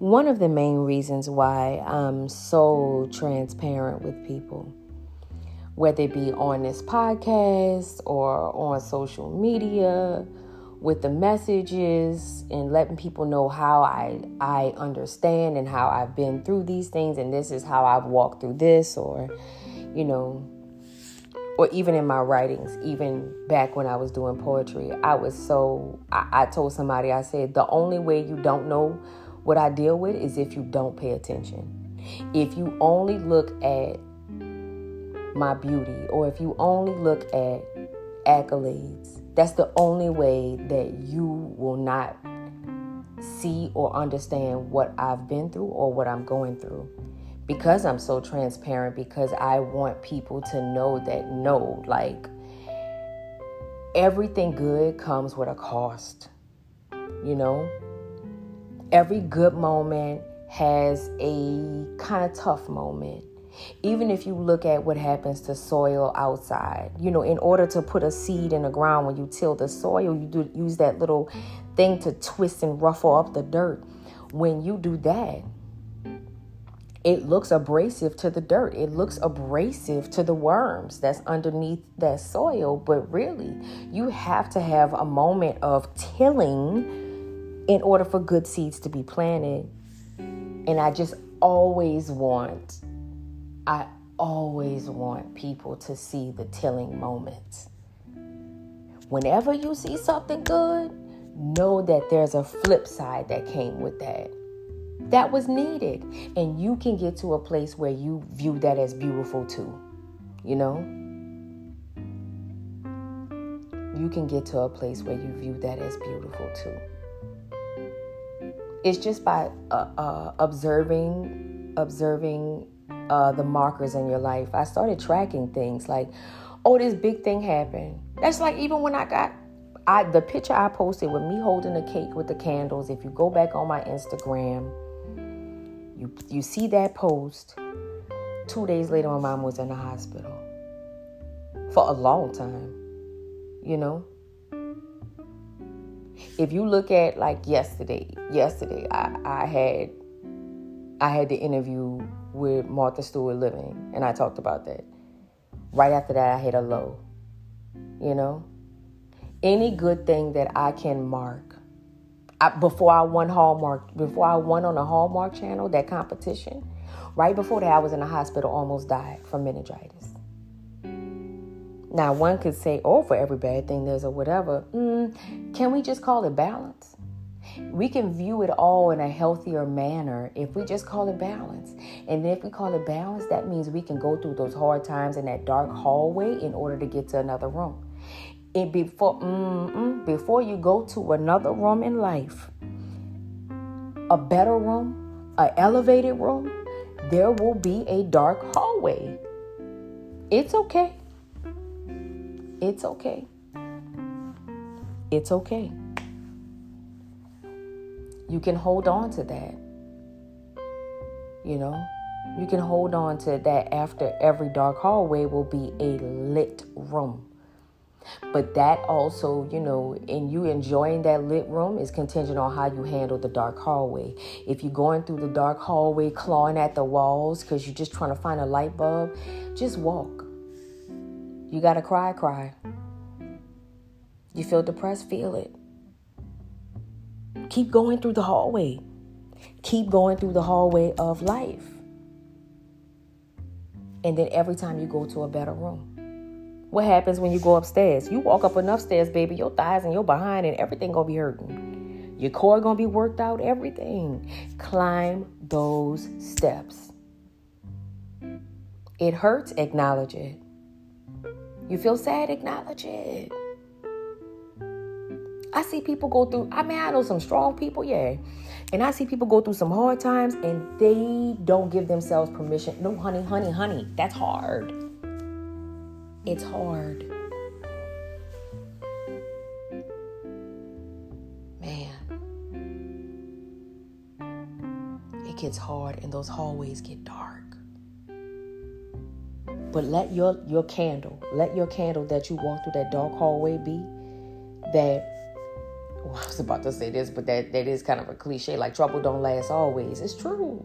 one of the main reasons why I'm so transparent with people, whether it be on this podcast or on social media, with the messages and letting people know how I I understand and how I've been through these things and this is how I've walked through this or you know or even in my writings, even back when I was doing poetry, I was so I, I told somebody I said the only way you don't know what I deal with is if you don't pay attention. If you only look at my beauty or if you only look at accolades, that's the only way that you will not see or understand what I've been through or what I'm going through. Because I'm so transparent, because I want people to know that no, like everything good comes with a cost, you know? Every good moment has a kind of tough moment. Even if you look at what happens to soil outside, you know, in order to put a seed in the ground, when you till the soil, you do use that little thing to twist and ruffle up the dirt. When you do that, it looks abrasive to the dirt. It looks abrasive to the worms that's underneath that soil. But really, you have to have a moment of tilling in order for good seeds to be planted. And I just always want, I always want people to see the tilling moments. Whenever you see something good, know that there's a flip side that came with that. That was needed. And you can get to a place where you view that as beautiful too. You know? You can get to a place where you view that as beautiful too it's just by uh, uh, observing observing uh, the markers in your life. I started tracking things like oh this big thing happened. That's like even when i got I, the picture i posted with me holding a cake with the candles if you go back on my instagram you you see that post two days later my mom was in the hospital. For a long time you know if you look at like yesterday, yesterday I, I had I had the interview with Martha Stewart Living and I talked about that. Right after that I hit a low. You know? Any good thing that I can mark I, before I won Hallmark, before I won on the Hallmark channel, that competition, right before that I was in the hospital, almost died from meningitis. Now, one could say, oh, for every bad thing there's a whatever. Mm, can we just call it balance? We can view it all in a healthier manner if we just call it balance. And if we call it balance, that means we can go through those hard times in that dark hallway in order to get to another room. And before, before you go to another room in life, a better room, an elevated room, there will be a dark hallway. It's okay. It's okay. It's okay. You can hold on to that. You know, you can hold on to that after every dark hallway will be a lit room. But that also, you know, in you enjoying that lit room is contingent on how you handle the dark hallway. If you're going through the dark hallway, clawing at the walls because you're just trying to find a light bulb, just walk. You got to cry, cry. You feel depressed, feel it. Keep going through the hallway. Keep going through the hallway of life. And then every time you go to a better room. What happens when you go upstairs? You walk up enough stairs, baby, your thighs and your behind and everything gonna be hurting. Your core gonna be worked out, everything. Climb those steps. It hurts, acknowledge it. You feel sad? Acknowledge it. I see people go through, I mean, I know some strong people, yeah. And I see people go through some hard times and they don't give themselves permission. No, honey, honey, honey, that's hard. It's hard. Man. It gets hard and those hallways get dark. But let your your candle, let your candle that you walk through that dark hallway be that well, I was about to say this, but that, that is kind of a cliche. Like trouble don't last always. It's true.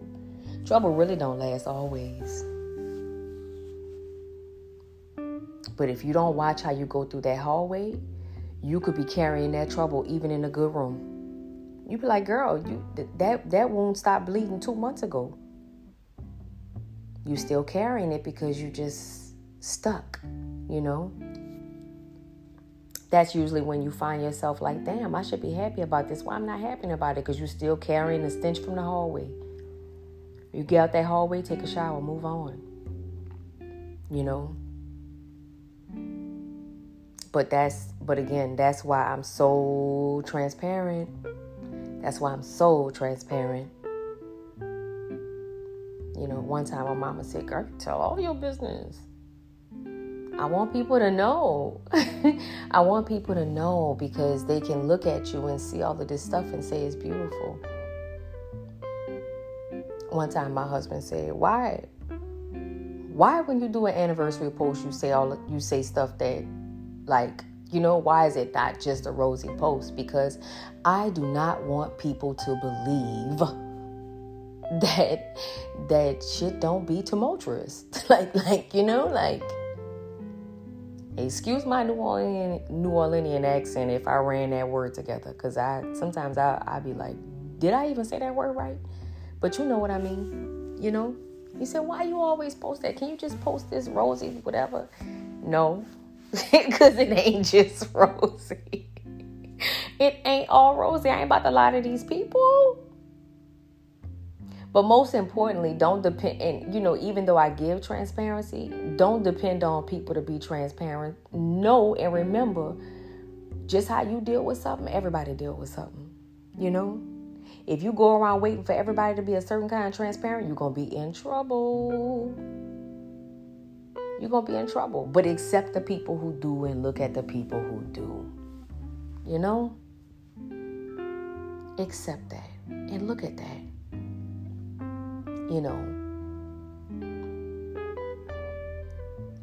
Trouble really don't last always. But if you don't watch how you go through that hallway, you could be carrying that trouble even in a good room. You'd be like, girl, you that that wound stopped bleeding two months ago. You still carrying it because you just stuck, you know. That's usually when you find yourself like, damn, I should be happy about this. Why I'm not happy about it? Because you're still carrying the stench from the hallway. You get out that hallway, take a shower, move on. You know, but that's but again that's why i'm so transparent that's why i'm so transparent you know one time my mama said girl tell all your business. I want people to know. I want people to know because they can look at you and see all of this stuff and say it's beautiful. One time my husband said why why when you do an anniversary post you say all you say stuff that like, you know, why is it not just a rosy post? Because I do not want people to believe that that shit don't be tumultuous. like, like you know, like. Excuse my New Orleans New Orleanian accent if I ran that word together, cause I sometimes I I be like, did I even say that word right? But you know what I mean, you know. He said, why you always post that? Can you just post this rosy whatever? No, because it ain't just rosy. it ain't all rosy. I ain't about to lie to these people. But most importantly, don't depend. And you know, even though I give transparency, don't depend on people to be transparent. Know and remember, just how you deal with something, everybody deal with something. You know, if you go around waiting for everybody to be a certain kind of transparent, you're gonna be in trouble you're going to be in trouble. But accept the people who do and look at the people who do. You know? Accept that and look at that. You know,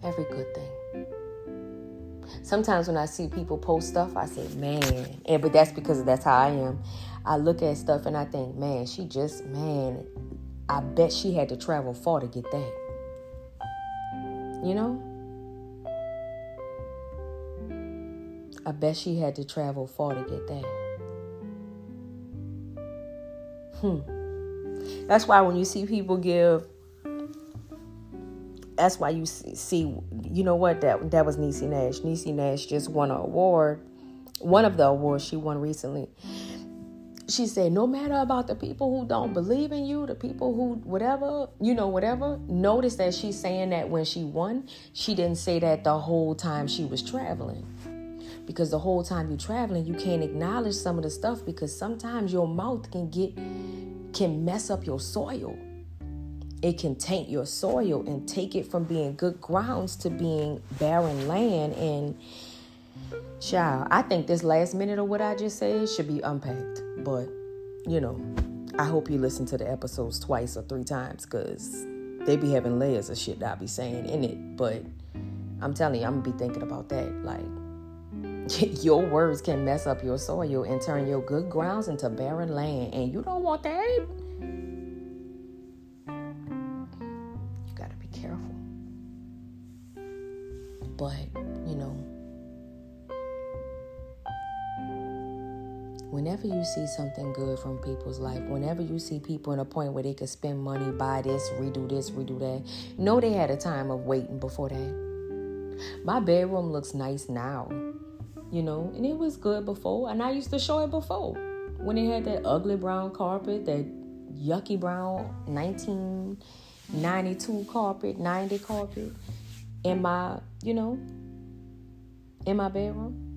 every good thing. Sometimes when I see people post stuff, I say, man, and but that's because that's how I am. I look at stuff and I think, man, she just, man, I bet she had to travel far to get that. You know? I bet she had to travel far to get that. Hmm. That's why when you see people give, that's why you see, you know what? That that was Niecy Nash. Niecy Nash just won an award, one of the awards she won recently she said, no matter about the people who don't believe in you, the people who whatever, you know, whatever. Notice that she's saying that when she won, she didn't say that the whole time she was traveling. Because the whole time you're traveling, you can't acknowledge some of the stuff because sometimes your mouth can get can mess up your soil. It can taint your soil and take it from being good grounds to being barren land and Child, I think this last minute of what I just said should be unpacked. But, you know, I hope you listen to the episodes twice or three times because they be having layers of shit that I be saying in it. But I'm telling you, I'm gonna be thinking about that. Like, your words can mess up your soil and turn your good grounds into barren land, and you don't want that. You gotta be careful. But, you know, whenever you see something good from people's life, whenever you see people in a point where they could spend money, buy this, redo this, redo that, know they had a time of waiting before that. My bedroom looks nice now, you know, and it was good before, and I used to show it before when it had that ugly brown carpet, that yucky brown 1992 carpet, 90 carpet in my, you know, in my bedroom.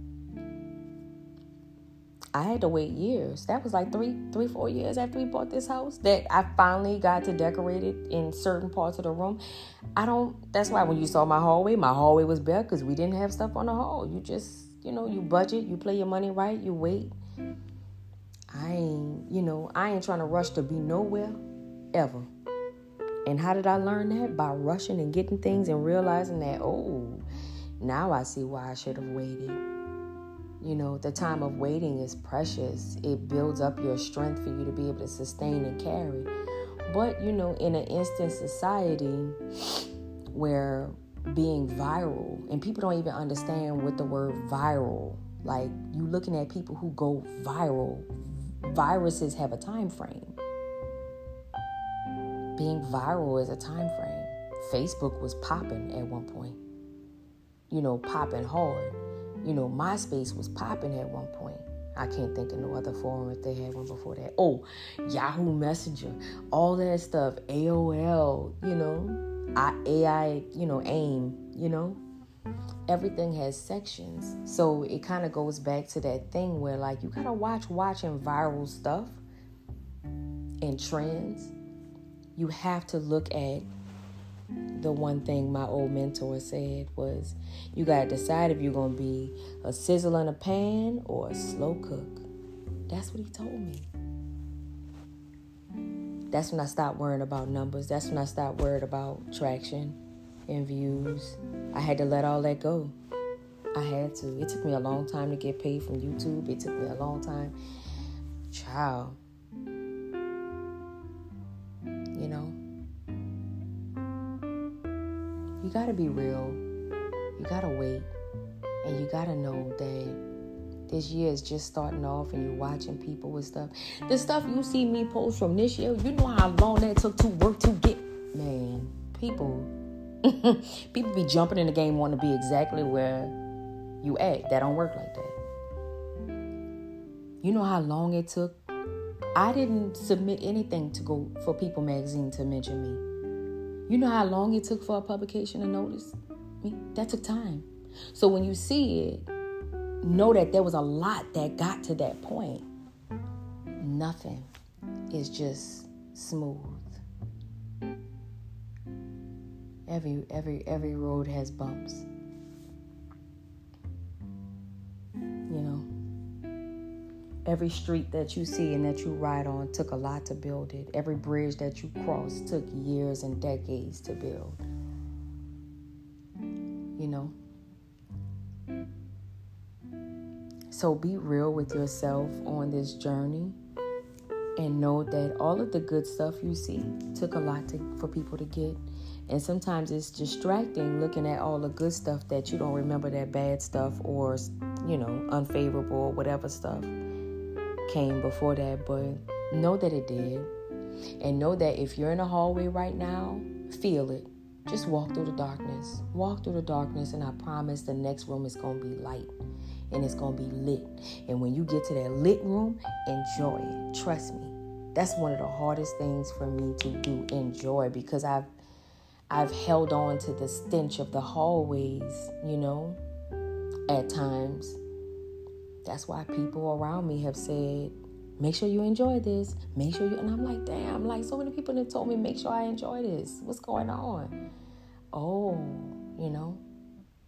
I had to wait years. That was like three, three, four years after we bought this house that I finally got to decorate it in certain parts of the room. I don't. That's why when you saw my hallway, my hallway was bare because we didn't have stuff on the hall. You just, you know, you mm-hmm. budget, you play your money right, you wait. I ain't, you know, I ain't trying to rush to be nowhere, ever. And how did I learn that? By rushing and getting things and realizing that, oh, now I see why I should have waited You know, the time of waiting is precious. It builds up your strength for you to be able to sustain and carry. But, you know, in an instant society where being viral, and people don't even understand what the word viral, like you looking at people who go viral, viruses have a time frame. Being viral is a time frame. Facebook was popping at one point. You know, popping hard. You know, MySpace was popping at one point. I can't think of no other forum if they had one before that. Oh, Yahoo Messenger, all that stuff, AOL, you know, AI, you know, AIM, you know. Everything has sections. So it kind of goes back to that thing where like you gotta watch watching viral stuff and trends. You have to look at the one thing my old mentor said was you got to decide if you're going to be a sizzle in a pan or a slow cook. That's what he told me. That's when I stopped worrying about numbers. That's when I stopped worrying about traction and views. I had to let all that go. I had to. It took me a long time to get paid from YouTube. It took me a long time. Child. You know? you got to be real. You got to wait. And you got to know that this year is just starting off and you're watching people with stuff. The stuff you see me post from this year, you know how long that took to work to get. Man, people. people be jumping in the game want to be exactly where you at. That don't work like that. You know how long it took? I didn't submit anything to go for People magazine to mention me. You know how long it took for a publication to notice me? That took time. So when you see it, know that there was a lot that got to that point. Nothing is just smooth. Every every every road has bumps. You know. Every street that you see and that you ride on took a lot to build it. Every bridge that you cross took years and decades to build. You know? So be real with yourself on this journey and know that all of the good stuff you see took a lot to, for people to get. And sometimes it's distracting looking at all the good stuff that you don't remember that bad stuff or, you know, unfavorable or whatever stuff came before that, but know that it did. And know that if you're in a hallway right now, feel it. Just walk through the darkness. Walk through the darkness, and I promise the next room is going to be light and it's going to be lit. And when you get to that lit room, enjoy it. Trust me. That's one of the hardest things for me to do, enjoy, because I've I've held on to the stench of the hallways, you know, at times. That's why people around me have said, make sure you enjoy this. Make sure you, and I'm like, damn, like so many people have told me, make sure I enjoy this. What's going on? Oh, you know,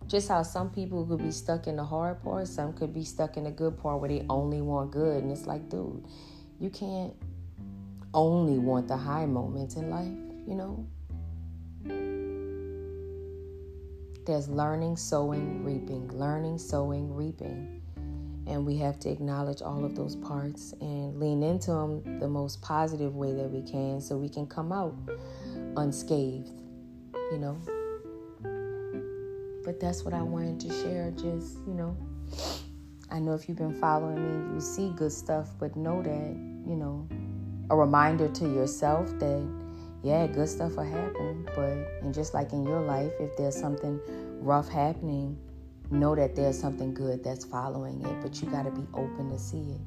just how some people could be stuck in the hard part, some could be stuck in the good part where they only want good. And it's like, dude, you can't only want the high moments in life, you know? There's learning, sowing, reaping, learning, sowing, reaping. And we have to acknowledge all of those parts and lean into them the most positive way that we can so we can come out unscathed, you know. But that's what I wanted to share. Just, you know, I know if you've been following me, you see good stuff, but know that, you know, a reminder to yourself that, yeah, good stuff will happen. But, and just like in your life, if there's something rough happening, know that there's something good that's following it, but you got to be open to see it.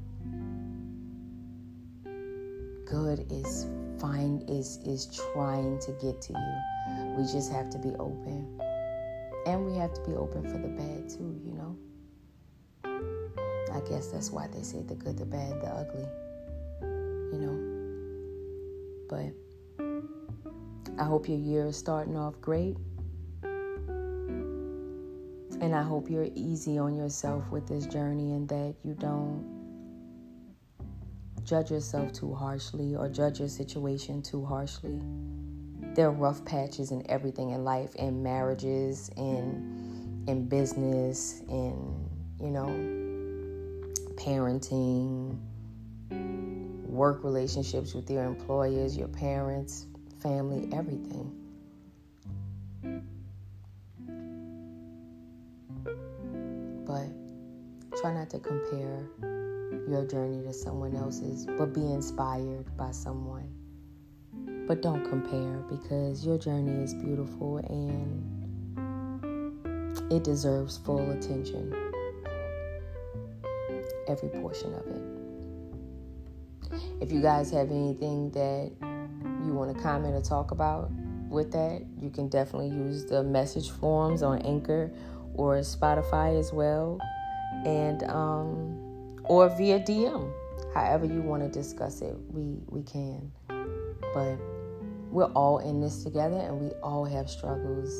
Good is fine is is trying to get to you. We just have to be open. And we have to be open for the bad too, you know. I guess that's why they say the good, the bad, the ugly. You know. But I hope your year is starting off great. And I hope you're easy on yourself with this journey and that you don't judge yourself too harshly or judge your situation too harshly. There are rough patches in everything in life, in marriages, in in business, in you know, parenting, work relationships with your employers, your parents, family, everything. But try not to compare your journey to someone else's, but be inspired by someone. But don't compare because your journey is beautiful and it deserves full attention. Every portion of it. If you guys have anything that you want to comment or talk about with that, you can definitely use the message forms on Anchor or Spotify as well, and um, or via DM. However you want to discuss it, we we can. But we're all in this together, and we all have struggles.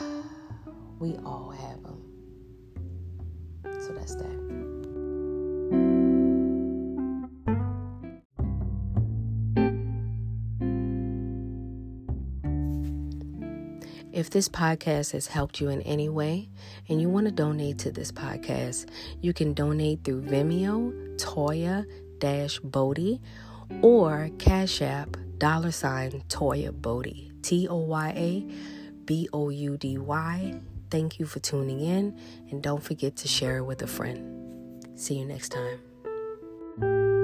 we all have them. So that's that. If this podcast has helped you in any way and you want to donate to this podcast, you can donate through Venmo, Toya Boudy, or Cash App dollar sign Toya Boudy. T O Y A B O U D Y. Thank you for tuning in and don't forget to share it with a friend. See you next time.